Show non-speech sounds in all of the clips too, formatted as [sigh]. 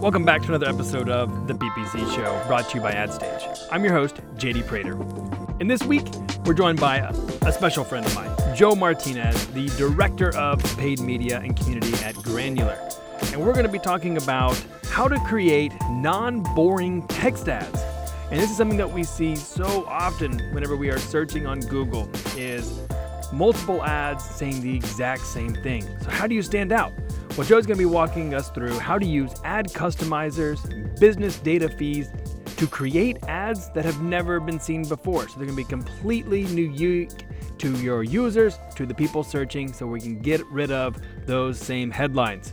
Welcome back to another episode of the PPC Show, brought to you by AdStage. I'm your host, JD Prater. And this week, we're joined by a, a special friend of mine, Joe Martinez, the Director of Paid Media and Community at Granular. And we're going to be talking about how to create non boring text ads. And this is something that we see so often whenever we are searching on Google is multiple ads saying the exact same thing. So how do you stand out? Well, Joe's going to be walking us through how to use ad customizers, business data feeds to create ads that have never been seen before. So they're going to be completely new to your users, to the people searching, so we can get rid of those same headlines.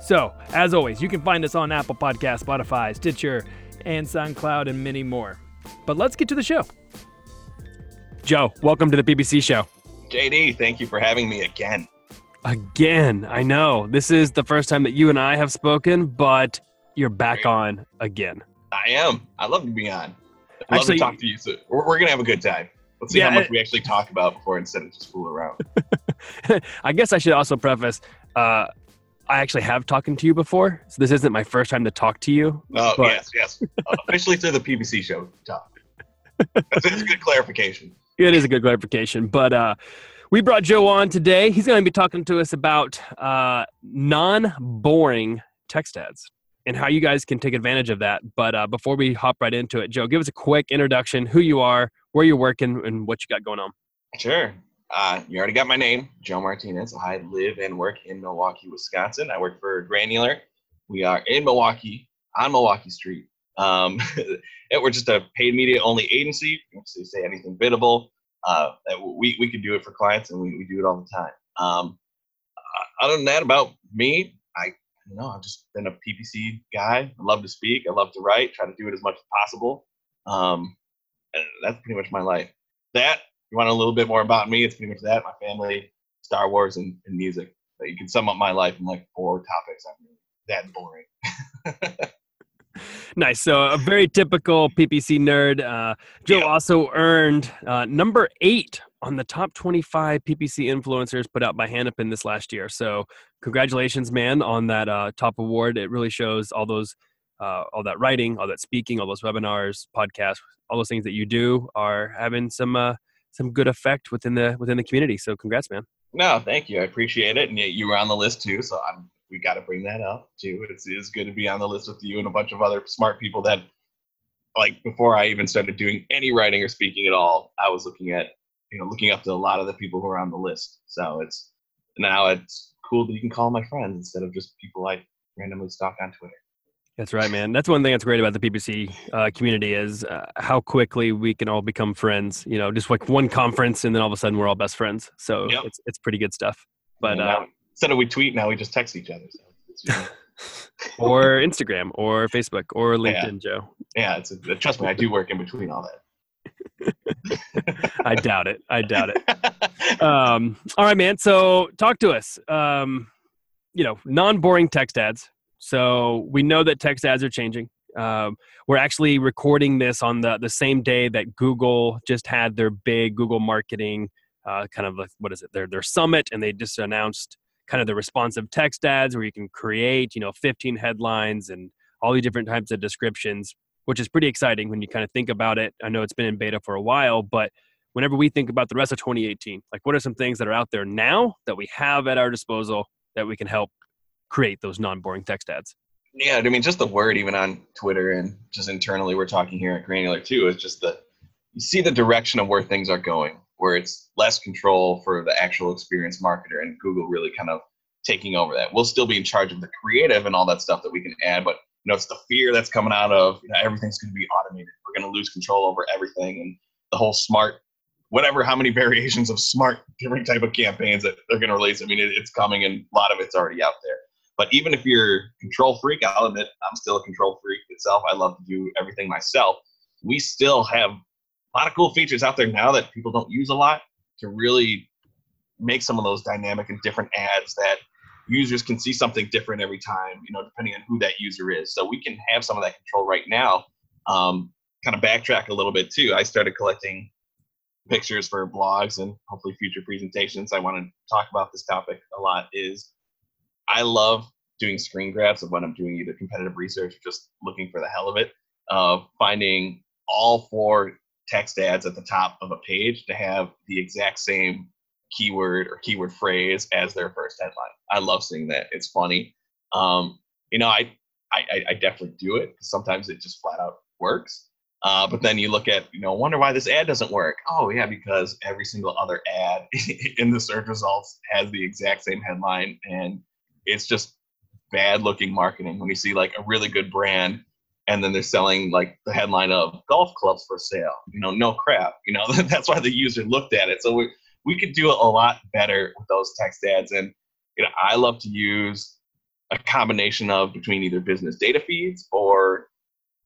So, as always, you can find us on Apple Podcast, Spotify, Stitcher, and SoundCloud, and many more. But let's get to the show. Joe, welcome to the PPC show. JD, thank you for having me again. Again, I know this is the first time that you and I have spoken, but you're back on again. I am. I love to be on. I love actually, to talk to you. So we're, we're gonna have a good time. Let's see yeah, how much we actually talk about before instead of just fool around. [laughs] I guess I should also preface. Uh, I actually have talked to you before, so this isn't my first time to talk to you. Oh but... yes, yes. Officially through the PPC show talk. That's, [laughs] that's a good clarification. It is a good clarification, but uh, we brought Joe on today. He's going to be talking to us about uh, non-boring text ads and how you guys can take advantage of that. But uh, before we hop right into it, Joe, give us a quick introduction: who you are, where you're working, and what you got going on. Sure. Uh, you already got my name, Joe Martinez. I live and work in Milwaukee, Wisconsin. I work for Granular. We are in Milwaukee on Milwaukee Street. Um, [laughs] we're just a paid media only agency. You say anything biddable, uh, we, we could do it for clients and we, we do it all the time. Um, other than that, about me, I you know I've just been a PPC guy. I love to speak. I love to write. Try to do it as much as possible. Um, and that's pretty much my life. That you want a little bit more about me? It's pretty much that. My family, Star Wars, and, and music. But you can sum up my life in like four topics. I'm that boring. [laughs] [laughs] nice. So a very typical PPC nerd. Uh, Joe yeah. also earned uh, number eight on the top 25 PPC influencers put out by Hanapin this last year. So congratulations, man, on that uh, top award. It really shows all those, uh, all that writing, all that speaking, all those webinars, podcasts, all those things that you do are having some uh, some good effect within the within the community. So congrats, man. No, thank you. I appreciate it. And you were on the list too, so I'm we got to bring that up too. It's, it's good to be on the list with you and a bunch of other smart people that, like, before I even started doing any writing or speaking at all, I was looking at, you know, looking up to a lot of the people who are on the list. So it's now it's cool that you can call my friends instead of just people I randomly stalk on Twitter. That's right, man. That's one thing that's great about the PPC uh, community is uh, how quickly we can all become friends. You know, just like one conference, and then all of a sudden we're all best friends. So yep. it's it's pretty good stuff. But uh, instead of we tweet now we just text each other. So [laughs] or Instagram or Facebook or LinkedIn, yeah. Joe. Yeah, it's a, trust me, I do work in between all that. [laughs] I doubt it. I doubt it. [laughs] Um, all right, man. So talk to us. Um, you know, non-boring text ads. So we know that text ads are changing. Um, we're actually recording this on the the same day that Google just had their big Google marketing uh, kind of like what is it their their summit, and they just announced kind of the responsive text ads where you can create, you know, 15 headlines and all the different types of descriptions, which is pretty exciting when you kind of think about it. I know it's been in beta for a while, but whenever we think about the rest of 2018, like what are some things that are out there now that we have at our disposal that we can help create those non-boring text ads? Yeah, I mean, just the word, even on Twitter and just internally, we're talking here at Granular too, is just the you see the direction of where things are going where it's less control for the actual experienced marketer and Google really kind of taking over that. We'll still be in charge of the creative and all that stuff that we can add, but you know, it's the fear that's coming out of you know, everything's going to be automated. We're going to lose control over everything and the whole smart, whatever, how many [laughs] variations of smart different type of campaigns that they're going to release. I mean, it, it's coming and a lot of it's already out there. But even if you're control freak, I'll admit I'm still a control freak itself. I love to do everything myself. We still have a lot of cool features out there now that people don't use a lot to really make some of those dynamic and different ads that users can see something different every time, you know, depending on who that user is. So we can have some of that control right now. Um, kind of backtrack a little bit too. I started collecting pictures for blogs and hopefully future presentations. I want to talk about this topic a lot. Is I love doing screen grabs of when I'm doing either competitive research or just looking for the hell of it, of finding all four text ads at the top of a page to have the exact same keyword or keyword phrase as their first headline. I love seeing that. It's funny. Um, you know, I, I, I definitely do it because sometimes it just flat out works. Uh, but then you look at, you know, wonder why this ad doesn't work. Oh, yeah, because every single other ad [laughs] in the search results has the exact same headline. And it's just bad looking marketing when you see like a really good brand and then they're selling like the headline of golf clubs for sale. You know, no crap. You know, [laughs] that's why the user looked at it. So we, we could do a lot better with those text ads. And, you know, I love to use a combination of between either business data feeds or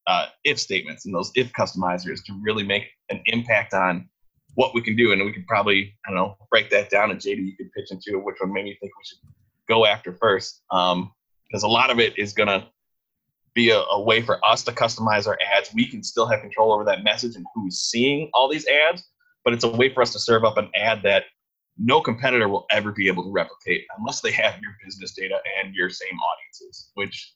uh, if statements and those if customizers to really make an impact on what we can do. And we could probably, I don't know, break that down. And JD, you could pitch into which one maybe you think we should go after first. Um, because a lot of it is going to be a, a, way for us to customize our ads. We can still have control over that message and who's seeing all these ads, but it's a way for us to serve up an ad that no competitor will ever be able to replicate unless they have your business data and your same audiences, which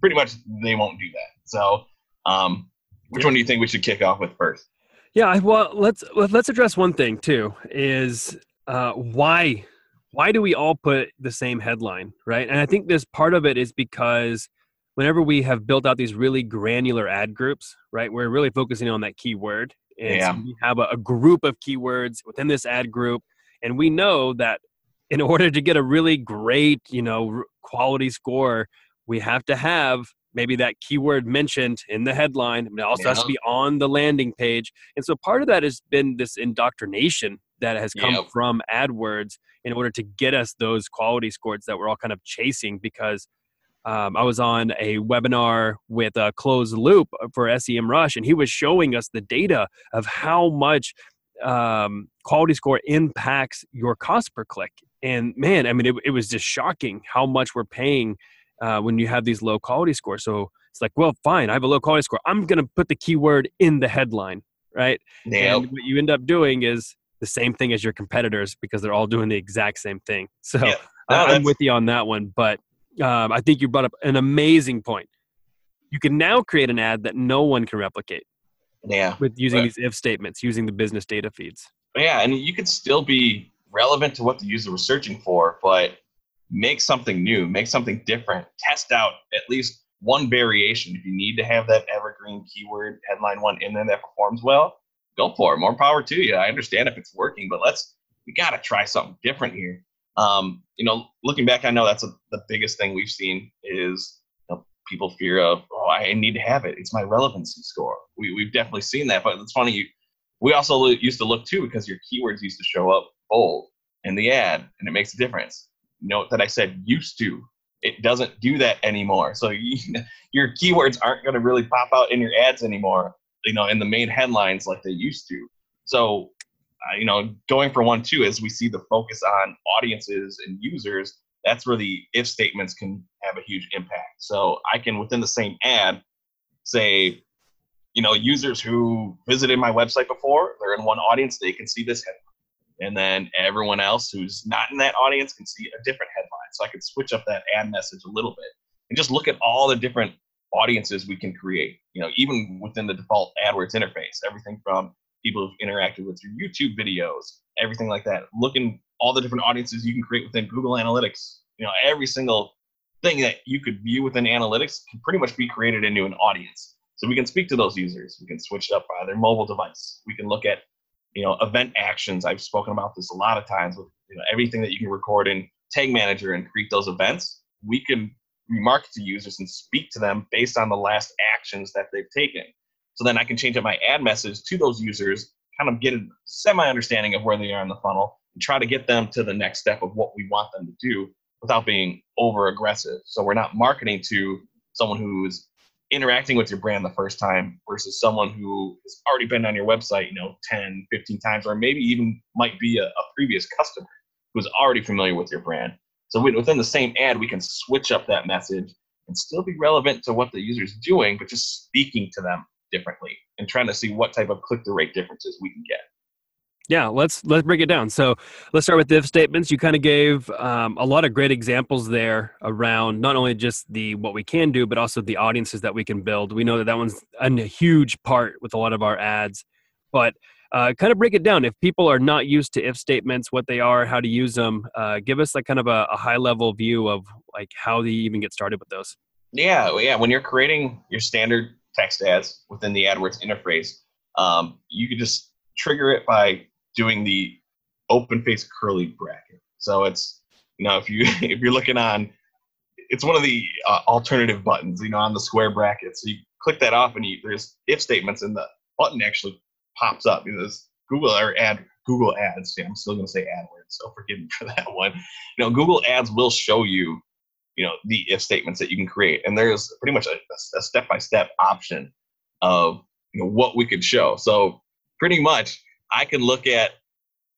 pretty much they won't do that. So um, which one do you think we should kick off with first? Yeah, well, let's let's address one thing too. Is uh, why why do we all put the same headline, right? And I think this part of it is because whenever we have built out these really granular ad groups, right, we're really focusing on that keyword. And yeah. so we have a, a group of keywords within this ad group, and we know that in [laughs] order to get a really great, you know, quality score, we have to have maybe that keyword mentioned in the headline. It also yeah. has to be on the landing page. And so part of that has been this indoctrination that has come yep. from AdWords in order to get us those quality scores that we're all kind of chasing because um, I was on a webinar with a closed loop for SEMrush, and he was showing us the data of how much um, quality score impacts your cost per click. And man, I mean, it, it was just shocking how much we're paying uh, when you have these low quality scores. So it's like, well, fine, I have a low quality score. I'm going to put the keyword in the headline, right? Yep. And what you end up doing is the same thing as your competitors because they're all doing the exact same thing. [laughs] So no, I'm with you on that one. But um, I think you brought up an amazing point. You can now create an ad that no one can replicate. Yeah. With using right. these if statements, using the business data feeds. Yeah, and you could still be relevant to what the user was searching for, but make something new, make something different, test out at least one variation. If you need to have that evergreen keyword headline one in there that performs well, go for it. More power to you. I understand if it's working, but let's we got to try something different here. Um, you know, looking back, I know that's a, the biggest thing we've seen is you know, people fear of, oh, I need to have it. It's my relevancy score. We, we've definitely seen that, but it's funny. You, we also used to look too because your keywords used to show up bold in the ad, and it makes a difference note that I said used to. It doesn't do that anymore. So you, [laughs] your keywords aren't going to really pop out in your ads anymore, you know, in the main headlines like they used to. So, Uh, you know, going for one too, as we see the focus on audiences and users, that's where the if statements can have a huge impact. So I can within the same ad say, you know, users who visited my website before, they're in one audience, they can see this headline and then everyone else who's not in that audience can see a different headline. So I could switch up that ad message a little bit and just look at all the different audiences we can create. You know, even within the default AdWords interface, everything from people who've interacted with your YouTube videos, everything like that. Looking all the different audiences you can create within Google Analytics. You know, every single thing that you could view within analytics can pretty much be created into an audience. So we can speak to those users. We can switch it up by their mobile device. We can look at you know event actions i've spoken about this a lot of times with you know everything that you can record in tag manager and create those events we can remarket to users and speak to them based on the last actions that they've taken so then i can change up my ad message to those users kind of get a semi understanding of where they are in the funnel and try to get them to the next step of what we want them to do without being over aggressive so we're not marketing to someone who's interacting with your brand the first time versus someone who has already been on your website, you know, 10, 15 times, or maybe even might be a, a previous customer who's already familiar with your brand. So within the same ad, we can switch up that message and still be relevant to what the user is doing, but just speaking to them differently and trying to see what type of click through rate differences we can get. Yeah, let's let's break it down. So let's start with if statements. You kind of gave um, a lot of great examples there around not only just the what we can do, but also the audiences that we can build. We know that that one's a huge part with a lot of our ads. But uh, kind of break it down. If people are not used to if statements, what they are, how to use them, uh, give us like kind of a, a high level view of like how they even get started with those. Yeah, yeah. When you're creating your standard text ads within the AdWords interface, um, you can just trigger it by doing the open face curly bracket. So it's you know if you [laughs] if you're looking on, it's one of the uh, alternative buttons. You know on the square bracket. So you click that off and you, there's if statements and the button actually pops up. You know, this Google or ad Google Ads. Yeah, I'm still going to say AdWords, so forgive me for [laughs] that one. You know, Google Ads will show you, you know, the if statements that you can create, and there's pretty much a step by step option of you know what we could show. So pretty much I can look at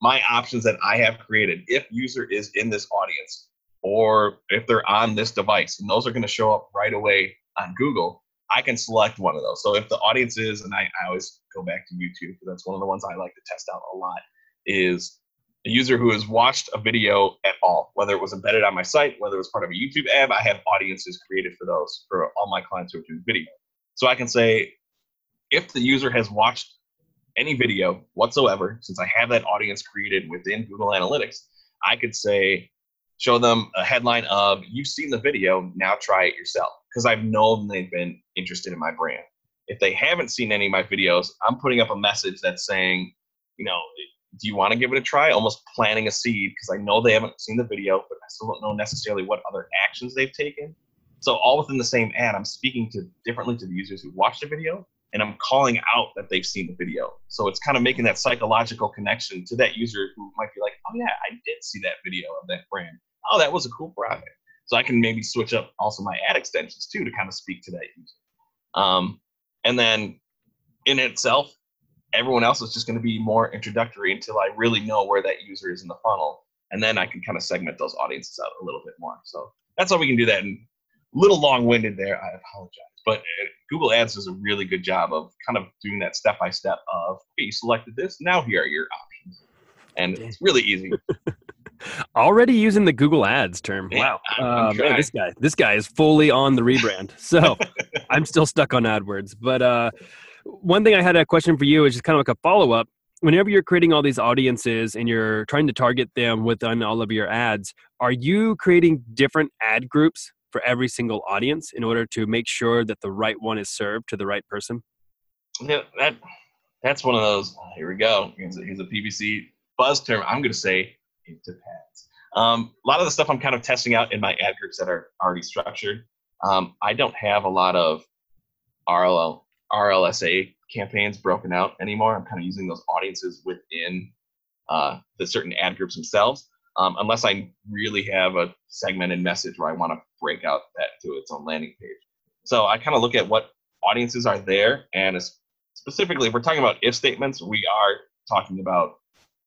my options that I have created if user is in this audience or if they're on this device, and those are going to show up right away on Google. I can select one of those. So if the audience is, and I, I always go back to YouTube because that's one of the ones I like to test out a lot, is a user who has watched a video at all, whether it was embedded on my site, whether it was part of a YouTube ad, I have audiences created for those for all my clients who are doing video. So I can say, if the user has watched any video whatsoever, since I have that audience created within Google Analytics, I could say, show them a headline of, You've seen the video, now try it yourself. Because I've known they've been interested in my brand. If they haven't seen any of my videos, I'm putting up a message that's saying, you know, do you want to give it a try? Almost planting a seed because I know they haven't seen the video, but I still don't know necessarily what other actions they've taken. So all within the same ad, I'm speaking to differently to the users who watched the video and I'm calling out that they've seen the video. So it's kind of making that psychological connection to that user who might be like, oh yeah, I did see that video of that brand. Oh, that was a cool product. So I can maybe switch up also my ad extensions too to kind of speak to that user. Um, and then in itself, everyone else is just going to be more introductory until I really know where that user is in the funnel. And then I can kind of segment those audiences out a little bit more. So that's how we can do that. And a little long winded there. I apologize. But uh, Google Ads does a really good job of kind of doing that step by step of, hey, you selected this, now here are your options. And it's really easy. [laughs] Already using the Google Ads term. wow. Uh, man, this guy, this guy is fully on the rebrand. So [laughs] I'm still stuck on AdWords. But uh, one thing I had a question for you is just kind of like a follow up. Whenever you're creating all these audiences and you're trying to target them within all of your ads, are you creating different ad groups for every single audience in order to make sure that the right one is served to the right person? Yeah, that that's one of those. Oh, here we go. Here's a, here's a buzz term. I'm going to say it depends. Um, a lot of the stuff I'm kind of testing out in my ad groups that are already structured. Um, I don't have a lot of RLL, RLSA campaigns broken out anymore. I'm kind of using those audiences within uh, the certain ad groups themselves um, unless I really have a segmented message where I want to break out that to its own landing page. So I kind of look at what audiences are there, and specifically, if we're talking about if statements, we are talking about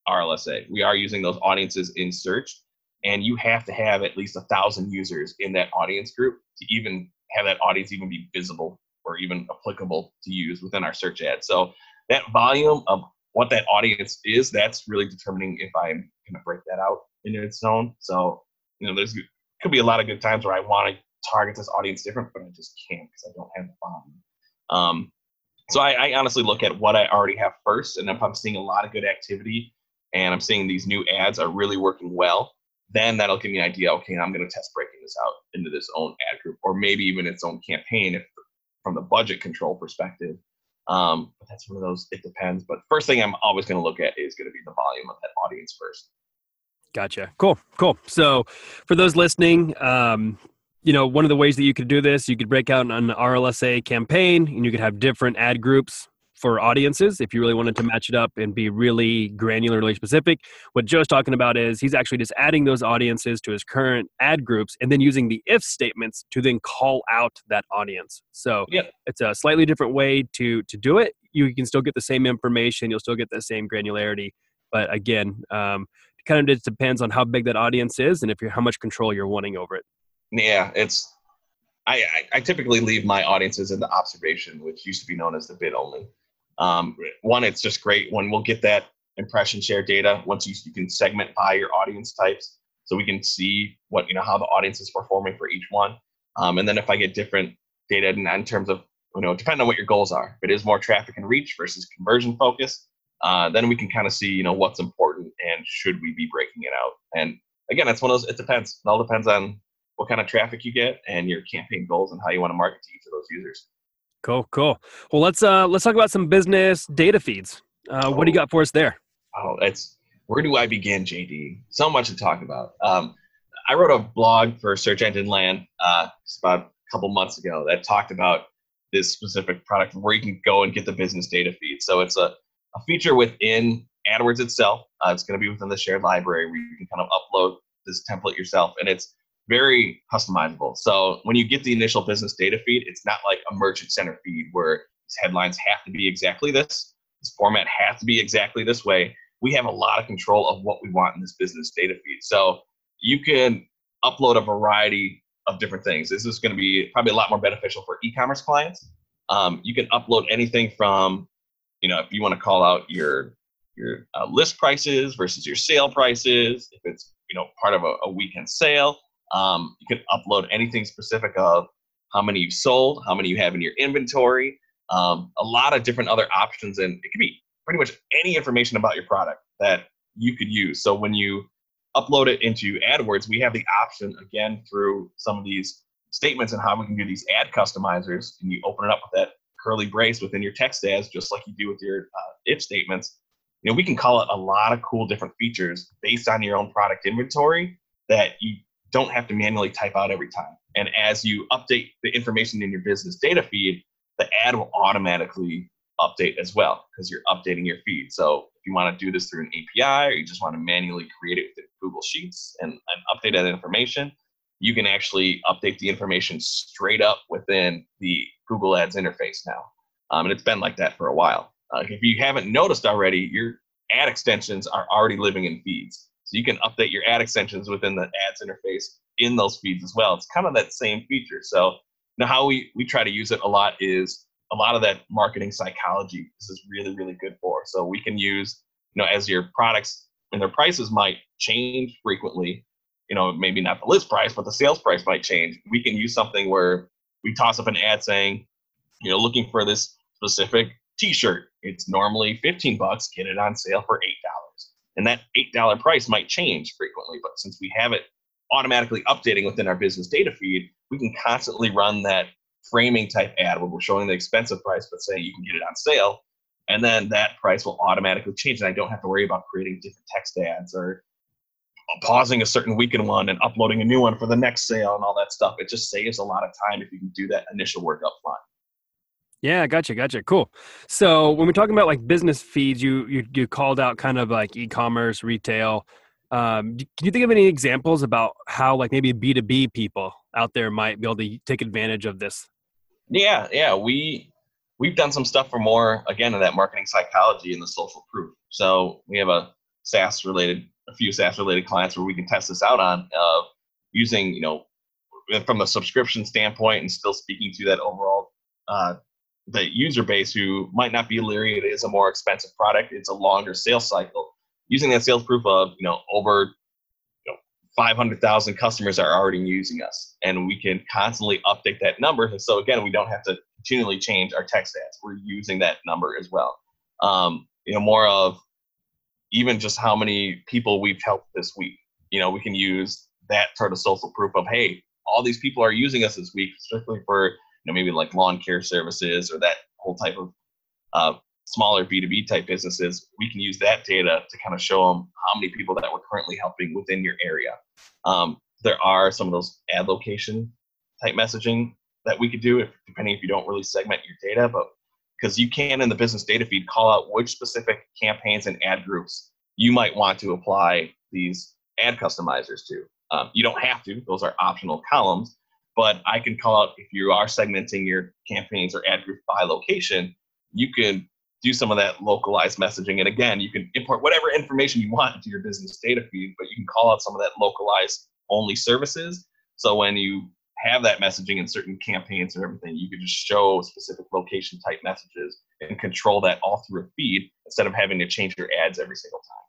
RLSA. We are using those audiences in search, and you have to have at least a thousand users in that audience group to even have that audience even be visible or even applicable to use within our search ad. So that volume of what that audience is, that's really determining if I'm to break that out in its own. So, you know, there's could be a lot of good times where I want to target this audience different, but I just can't because I don't have the volume. Um, so I, I, honestly look at what I already have first, and if I'm seeing a lot of good activity and I'm seeing these new ads are really working well, then that'll give me an idea. Okay, I'm going to test breaking this out into this own ad group, or maybe even its own campaign, if from the budget control perspective. Um, but that's one of those. It depends. But first thing I'm always going to look at is going to be the volume of that audience first. Gotcha. Cool. Cool. So, for those listening, um, you know, one of the ways that you could do this, you could break out an RLSA campaign and you could have different ad groups for audiences if you really wanted to match it up and be really granularly specific. What Joe's talking about is he's actually just adding those audiences to his current ad groups and then using the if statements to then call out that audience. So yep. it's a slightly different way to to do it. You can still get the same information, you'll still get the same granularity, but again, um, kind of just depends on how big that audience is and if you're how much control you're wanting over it. Yeah, it's I, I, I typically leave my audiences in the observation, which used to be known as the bid only. Um, one, it's just great when we'll get that impression share data. Once you, you can segment by your audience types so we can see what you know how the audience is performing for each one. Um, and then if i get different data in, in terms of you know depending on what your goals are if it is more traffic and reach versus conversion focus uh, then we can kind of see you know what's important and should we be breaking it out. And again it's one of those it depends. It all depends on what kind of traffic you get and your campaign goals and how you want to market to each of those users cool cool. Well let's uh let's talk about some business data feeds. Uh, oh. what do you oh. got for us there? Oh it's where do i begin jd so much to talk about. Um, i wrote a blog for search engine land uh, about a couple months ago that talked about this specific product where you can go and get the business data feed. So it's a, a feature within adwords itself. Uh, it's going to be within the shared library where you can kind of upload this template yourself. And it's very customizable. So when you get the initial business data feed, it's not like a merchant center feed where these headlines have to be exactly this, this format has to be exactly this way. We have a lot of control of what we want in this business data feed. So you can upload a variety of different things. This is going to be probably a lot more beneficial for e-commerce clients. Um, you can upload anything from, you know, if you want to call out your your uh, list prices versus your sale prices, if it's you know part of a, a weekend sale, um, you can upload anything specific of how many you've sold, how many you have in your inventory, um, a lot of different other options, and it could be pretty much any information about your product that you could use. So when you upload it into AdWords, we have the option again through some of these statements and how we can do these ad customizers, and you open it up with that curly brace within your text ads, just like you do with your uh, if statements. You know, we can call it a lot of cool different features based on your own product inventory that you don't have to manually type out every time. And as you update the information in your business data feed, the ad will automatically update as well because you're updating your feed. So if you want to do this through an API or you just want to manually create it within Google Sheets and, and update that information, you can actually update the information straight up within the Google Ads interface now. Um, and it's been like that for a while. Uh, if you haven't noticed already, your ad extensions are already living in feeds. So you can update your ad extensions within the ads interface in those feeds as well. It's kind of that same feature. So now how we, we try to use it a lot is a lot of that marketing psychology this is really, really good for. So we can use, you know, as your products and their prices might change frequently, you know, maybe not the list price, but the sales price might change. We can use something where we toss up an ad saying, you know, looking for this specific t-shirt. It's normally 15 bucks, get it on sale for $8 and that $8 price might change frequently, but since we have it automatically updating within our business data feed, we can constantly run that framing type ad where we're showing the expensive price, but saying you can get it on sale. And then that price will automatically change. And I don't have to worry about creating different text ads or pausing a certain weekend one and uploading a new one for the next sale and all that stuff. It just saves a lot of time if you can do that initial work up front. Yeah, gotcha, gotcha. Cool. So when we're talking about like business feeds, you you, you called out kind of like e-commerce, retail. Um, can you think of any examples about how like maybe B two B people out there might be able to take advantage of this? Yeah, yeah. We we've done some stuff for more again in that marketing psychology and the social proof. So we have a SaaS related, a few SaaS related clients where we can test this out on of using you know from a subscription standpoint and still speaking to that overall uh, the user base who might not be leery it is a more expensive product it's a longer sales cycle. Using that sales proof of you know over you know, 500000 customers are already using us and we can constantly update that number and so again we don't have to continually change our text ads we're using that number as well. Um, you know more of even just how many people we've helped this week. You know we can use that sort of social proof of hey all these people are using us this week strictly for know, maybe like lawn care services or that whole type of uh, smaller B2B type businesses, we can use that data to kind of show them how many people that we're currently helping within your area. Um, there are some of those ad location type messaging that we could do, if, depending if you don't really segment your data, but because you can in the business data feed call out which specific campaigns and ad groups you might want to apply these ad customizers to. Um, you don't have to; those are optional columns but I can call out if you are segmenting your campaigns or ad group by location, you can do some of that localized messaging. And again, you can import whatever information you want into your business data feed, but you can call out some of that localized only services. So when you have that messaging in certain campaigns and everything. You could just show specific location type messages and control that all through a feed instead of having to change your ads every single time.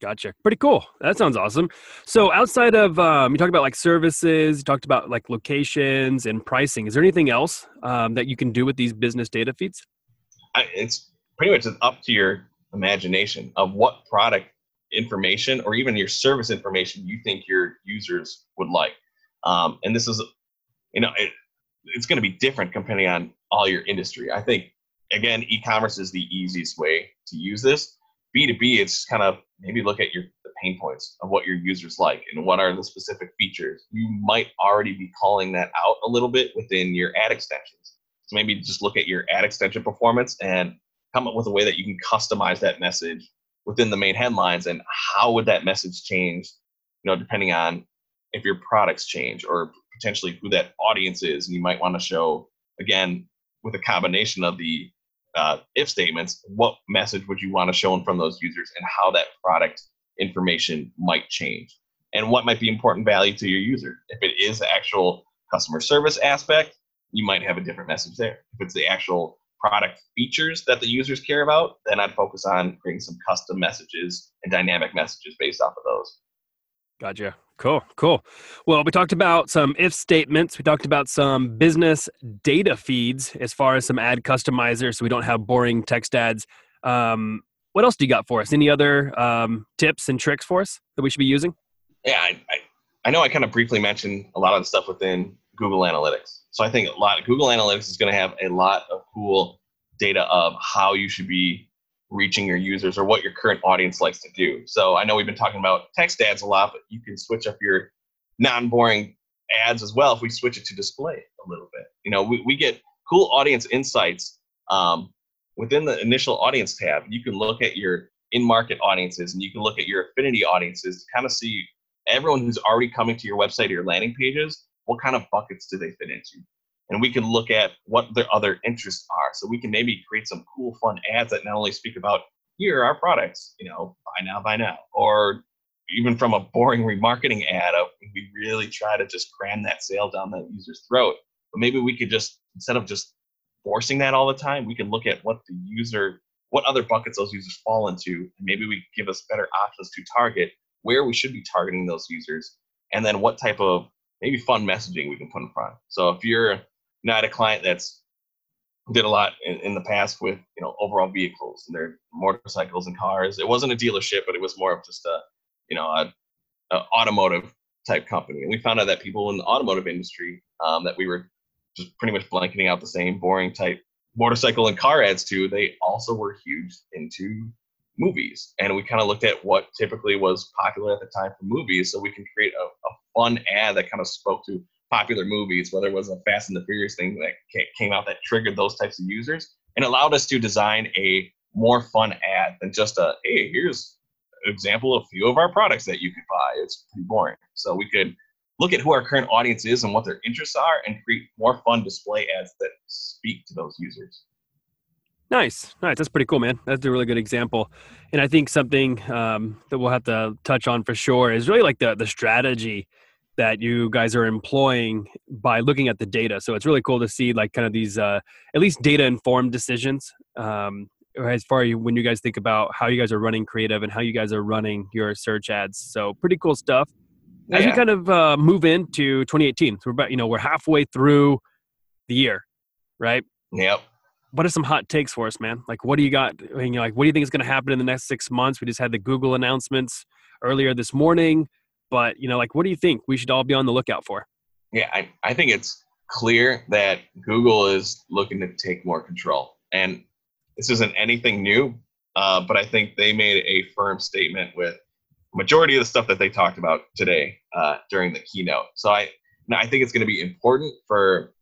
Gotcha. Pretty cool. That sounds awesome. So outside of um, you talked about like services, you talked about like locations and pricing. Is there anything else um, that you can do with these business data feeds? I, it's pretty much up to your imagination of what product information or even your service information you think your users would like. Um, and this is, you know, it, it's going to be different depending on all your industry. I think again, e-commerce is the easiest way to use this. B2B, it's kind of maybe look at your the pain points of what your users like and what are the specific features. You might already be calling that out a little bit within your ad extensions. So maybe just look at your ad extension performance and come up with a way that you can customize that message within the main headlines and how would that message change, you know, depending on if your products change or potentially who that audience is. And you might want to show again with a combination of the uh, if statements, what message would you want to show in from those users and how that product information might change and what might be important value to your user. If it is the actual customer service aspect, you might have a different message there. If it's the actual product features that the users care about, then I'd focus on creating some custom messages and dynamic messages based off of those. Gotcha. Cool, cool. Well, we talked about some if statements. We talked about some business data feeds as far as some ad customizers so we don't have boring text ads. Um, what else do you got for us? Any other um, tips and tricks for us that we should be using? Yeah, I, I, I know I kind of briefly mentioned a lot of the stuff within Google Analytics. So I think a lot of Google Analytics is going to have a lot of cool data of how you should be reaching your users or what your current audience likes to do. So I know we've been talking about text ads a lot, but you can switch up your non-boring ads as well if we switch it to display a little bit. You know, we, we get cool audience insights um, within the initial audience tab. You can look at your in-market audiences and you can look at your affinity audiences to kind of see everyone who's already coming to your website or your landing pages, what kind of buckets do they fit into? And we can look at what their other interests are. So we can maybe create some cool, fun ads that not only speak about here are our products, you know, buy now, buy now, or even from a boring remarketing ad, uh, we really try to just cram that sale down that user's throat. But maybe we could just instead of just forcing that all the time, we can look at what the user, what other buckets those users fall into, and maybe we give us better options to target where we should be targeting those users, and then what type of maybe fun messaging we can put in front. So if you're not a client that's did a lot in, in the past with you know overall vehicles and their motorcycles and cars. It wasn't a dealership, but it was more of just a you know a, a automotive type company. And we found out that people in the automotive industry um, that we were just pretty much blanketing out the same boring type motorcycle and car ads to, they also were huge into movies. And we kind of looked at what typically was popular at the time for movies, so we can create a, a fun ad that kind of spoke to popular movies, whether it was a Fast and the Furious thing that came out that triggered those types of users, and allowed us to design a more fun ad than just a hey, here's an example of a few of our products that you could buy. It's pretty boring. So we could look at who our current audience is and what their interests are, and create more fun display ads that speak to those users. Nice, nice. That's pretty cool, man. That's a really good example, and I think something um, that we'll have to touch on for sure is really like the the strategy that you guys are employing by looking at the data. So it's really cool to see like kind of these uh, at least data informed decisions um, as far as when you guys think about how you guys are running creative and how you guys are running your search ads. So pretty cool stuff. As yeah. we kind of uh, move into 2018, so we're about you know we're halfway through the year, right? Yep. What are some hot takes for us, man? Like, what do you got? I mean, like, what do you think is going to happen in the next six months? We just had the Google announcements earlier this morning. But you know, like, what do you think we should all be on the lookout for? Yeah, I, I think it's clear that Google is looking to take more control, and this isn't anything new. Uh, but I think they made a firm statement with majority of the stuff that they talked about today uh, during the keynote. So I, I think it's going to be important for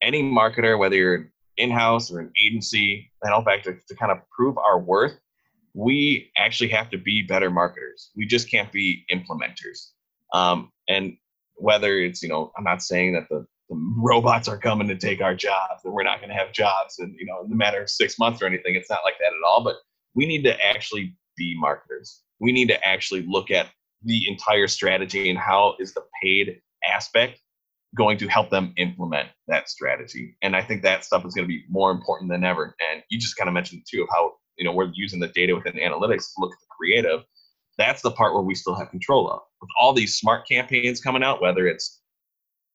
any marketer, whether you're in-house or an agency, and all back to, to kind of prove our worth we actually have to be better marketers. We just can't be implementers. Um, and whether it's, you know, I'm not saying that the, the robots are coming to take our jobs and we're not going to have jobs and, you know, in the matter of six months or anything. It's not like that at all. But we need to actually be marketers. We need to actually look at the entire strategy and how is the paid aspect going to help them implement that strategy. And I think that stuff is going to be more important than ever. And you just kind of mentioned too of how you know we're using the data within analytics to look at the creative. That's the part where we still have control of. With all these smart campaigns coming out, whether it's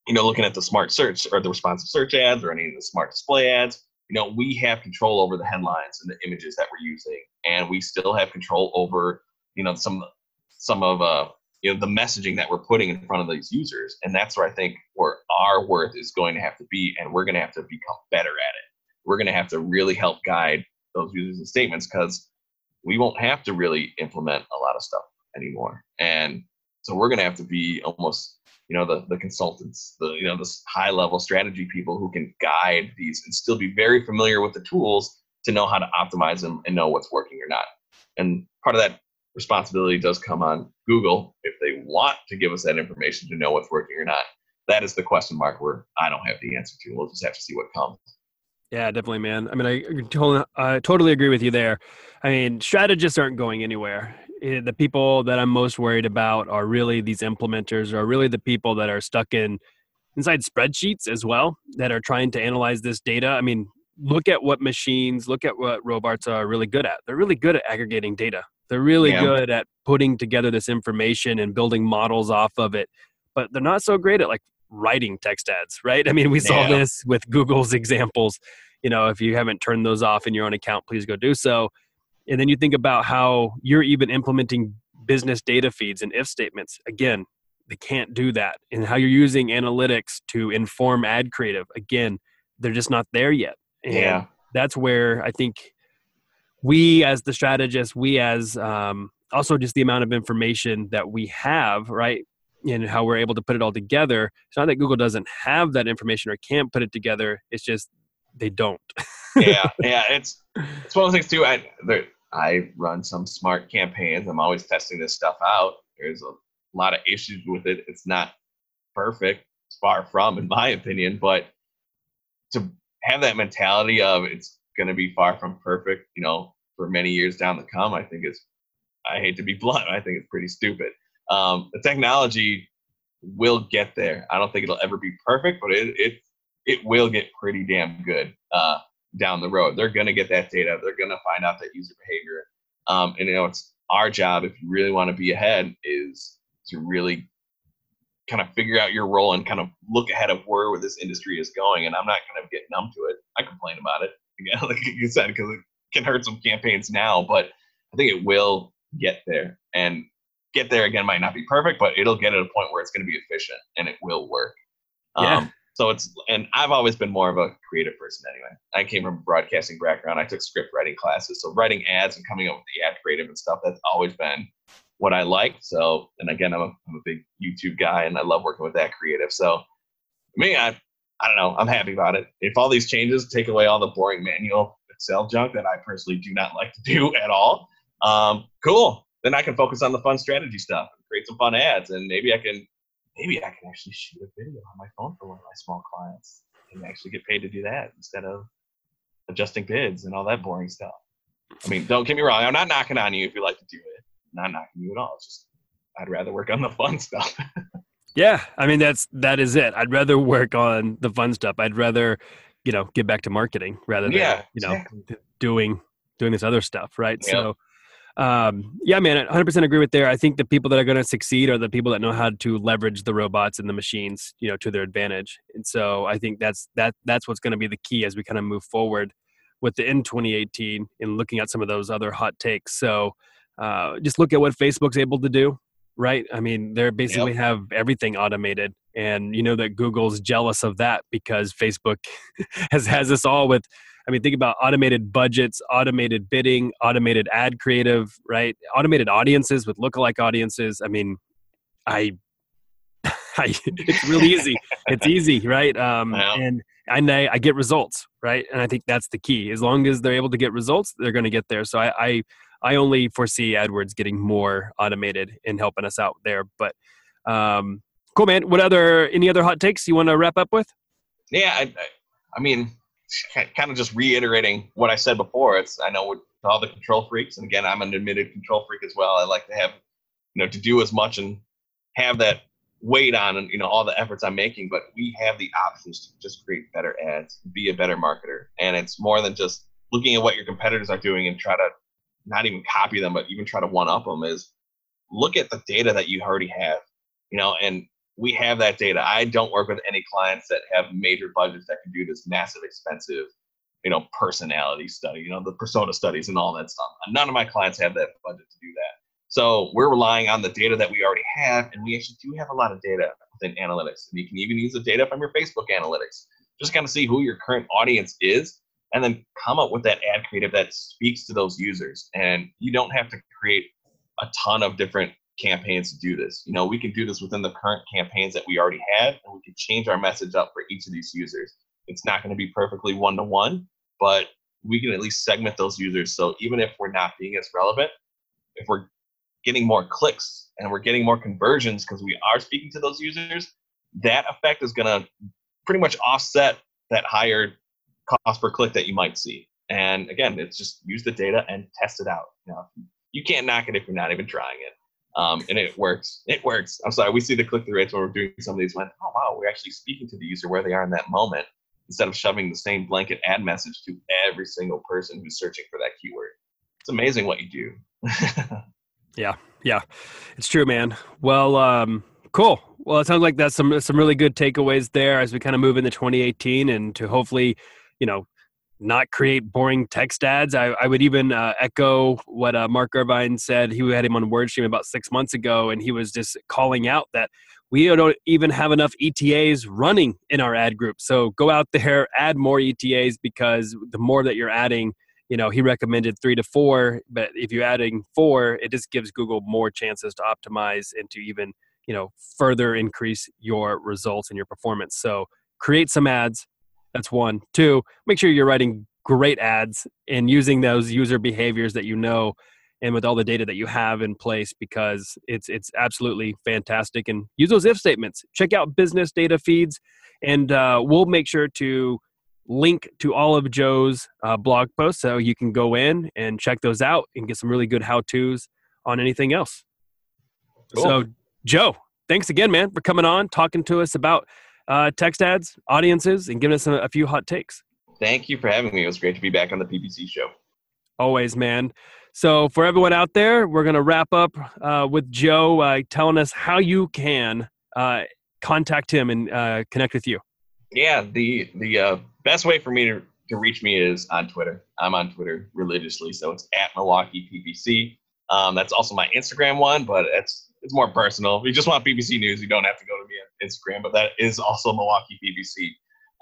you know looking at the smart search or the responsive search ads or any of the smart display ads, you know we have control over the headlines and the images that we're using, and we still have control over you know some some of uh you know the messaging that we're putting in front of these users and that's where i think where our worth is going to have to be and we're going to have to become better at it we're going to have to really help guide those users and statements because we won't have to really implement a lot of stuff anymore and so we're going to have to be almost you know the the consultants the you know the high level strategy people who can guide these and still be very familiar with the tools to know how to optimize them and know what's working or not and part of that responsibility does come on Google if they want to give us that information to know what's working or not. That is the question mark where I don't have the answer to. We'll just have to see what comes. Yeah, definitely, man. I mean, I totally, I totally agree with you there. I mean, strategists aren't going anywhere. Eh, the people that I'm most worried about are really these implementers, are really the people that are stuck in inside spreadsheets as well, that are trying to analyze this data. I mean, look at what machines, look at what robots are really good at. They're really good at aggregating data. They're really yeah. good at putting together this information and building models off of it, but they're not so great at like writing text ads, right? I mean, we saw yeah. this with Google's examples. You know, if you haven't turned those off in your own account, please go do so. And then you think about how you're even implementing business data feeds and if statements. Again, they can't do that. And how you're using analytics to inform ad creative. Again, they're just not there yet. And yeah. that's where I think we as the strategists, we as um, also just the amount of information that we have, right? And how we're able to put it all together. It's not that Google doesn't have that information or can't put it together. It's just they don't. yeah, yeah. [laughs] It's it's one of those things too. I there, I run some smart campaigns. I'm always testing this stuff out. There's a lot of issues with it. It's not perfect. It's far from, in my opinion. But to have that mentality of it's going to be far from perfect, you know, for many years down the come, I think is, I hate to be blunt, I think it's pretty stupid. Um, the technology will get there. I don't think it'll ever be perfect, but it it it will get pretty damn good uh, down the road. They're gonna get that data. They're gonna find out that user behavior. Um, and you know, it's our job if you really want to be ahead is to really kind of figure out your role and kind of look ahead of where this industry is going. And I'm not to get numb to it. I complain about it [laughs] again, like you said, because it can hurt some campaigns now, but I think it will get there. And get there again might not be perfect, but it'll get at a point where it's going to be efficient and it will work. Yeah. Um, so it's and I've always been more of a creative person anyway. I came from a broadcasting background. I took script writing classes, so writing ads and coming up with the ad creative and stuff that's always been what I like. So and again, I'm a, I'm a big YouTube guy and I love working with that creative. So me, I I don't know. I'm happy about it. If all these changes take away all the boring manual Excel junk that I personally do not like to do at all, um, cool. Then I can focus on the fun strategy stuff and create some fun ads, and maybe I can, maybe I can actually shoot a video on my phone for one of my small clients and actually get paid to do that instead of adjusting bids and all that boring stuff. I mean, don't get me wrong. I'm not knocking on you if you like to do it. I'm not knocking you at all. It's just I'd rather work on the fun stuff. [laughs] Yeah, I mean that's that is it. I'd rather work on the fun stuff. I'd rather, you know, get back to marketing rather than yeah, you know exactly. doing doing this other stuff, right? Yep. So um, yeah, man, 100% agree with there. I think the people that are going to succeed are the people that know how to leverage the robots and the machines, you know, to their advantage. And so I think that's that that's what's going to be the key as we kind of move forward with the in 2018 and looking at some of those other hot takes. So uh, just look at what Facebook's able to do right? I mean, they basically yep. have everything automated, and you know that Google's jealous of that because Facebook [laughs] has has us all with. I mean, think about automated budgets, automated bidding, automated ad creative, right? Automated audiences with lookalike audiences. I mean, I, [laughs] I it's really easy. it's easy, right? Um, [laughs] And and I, I get results, right? And I think that's the key. As long as they're able to get results, they're going to get there. So I, I I only foresee AdWords getting more automated and helping us out there. But um, cool, man. What other any other hot takes you want to wrap up with? Yeah, I, I mean, kind of just reiterating what I said before. It's I know with all the control freaks, and again, I'm an admitted control freak as well. I like to have, you know, to do as much and have that weight on and you know all the efforts I'm making, but we have the options to just create better ads, be a better marketer, and it's more than just looking at what your competitors are doing and try to not even copy them, but even try to one up them. Is look at the data that you already have, you know, and we have that data. I don't work with any clients that have major budgets that can do this massive, expensive, you know, personality study, you know, the persona studies and all that stuff. None of my clients have that budget to do that. So we're relying on the data that we already have, and we actually do have a lot of data within analytics. And you can even use the data from your Facebook analytics. Just kind of see who your current audience is, and then come up with that ad creative that speaks to those users. And you don't have to create a ton of different campaigns to do this. You know, we can do this within the current campaigns that we already have, and we can change our message up for each of these users. It's not going to be perfectly one to one, but we can at least segment those users. So even if we're not being as relevant, if we're getting more clicks and we're getting more conversions because we are speaking to those users, that effect is going to pretty much offset that higher cost per click that you might see. And again, it's just use the data and test it out. You, know, you can't knock it if you're not even trying it. Um, and it works. It works. I'm sorry. We see the click through rates when we're doing some of these. Went, oh wow, we're actually speaking to the user where they are in that moment instead of shoving the same blanket ad message to every single person who's searching for that keyword. It's amazing what you do. [laughs] yeah, yeah, it's true, man. Well, um, cool. Well, it sounds like that's some some really good takeaways there as we kind of move into 2018 and to hopefully, you know, not create boring text ads. I, I would even uh, echo what uh, Mark Irvine said. He had him on WordStream about six months ago, and he was just calling out that we don't even have enough ETAs running in our ad group. So go out there, [laughs] add more ETAs because the more that you're adding, you know, he recommended three to four, but if you're adding four, it just gives Google more chances to optimize and to even, you know, further increase your results and your performance. So create some ads, that's one. Two, make sure you're writing great ads and using those user behaviors that you know and with all the data that you have in place because it's it's absolutely fantastic and use those if statements check out business data feeds and uh, we'll make sure to link to all of joe's uh, blog posts so you can go in and check those out and get some really good how to's on anything else cool. so joe thanks again man for coming on talking to us about uh, text ads, audiences, and giving us a, a few hot takes. Thank you for having me. It was great to be back on the PPC show. Always, man. So, for everyone out there, we're going to wrap up uh, with Joe uh, telling us how you can uh, contact him and uh, connect with you. Yeah, the the uh, best way for me to, to reach me is on Twitter. I'm on Twitter religiously, so it's at Milwaukee PPC. Um, that's also my Instagram one, but it's it's more personal. If you just want PPC News, you don't have to go to me on Instagram, but that is also Milwaukee PPC.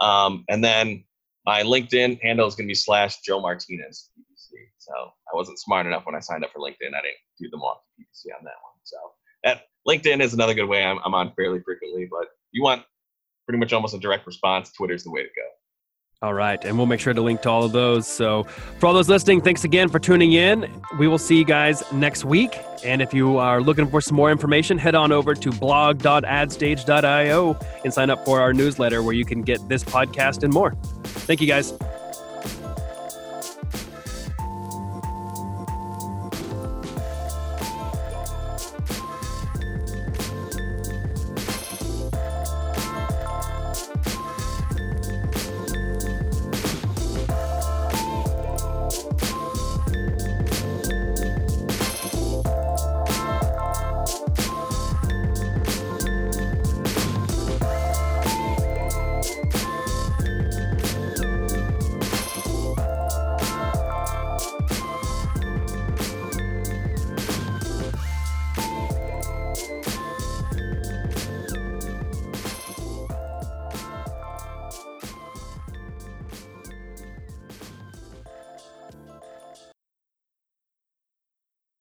Um, and then my LinkedIn handle is going to be slash Joe Martinez PPC. So I wasn't smart enough when I signed up for LinkedIn. I didn't do the Milwaukee PPC on that one. So that LinkedIn is another good way I'm, I'm on fairly frequently, but you want pretty much almost a direct response, Twitter's the way to go. All right. And we'll make sure to link to all of those. So, for all those listening, thanks again for tuning in. We will see you guys next week. And if you are looking for some more information, head on over to blog.adstage.io and sign up for our newsletter where you can get this podcast and more. Thank you, guys.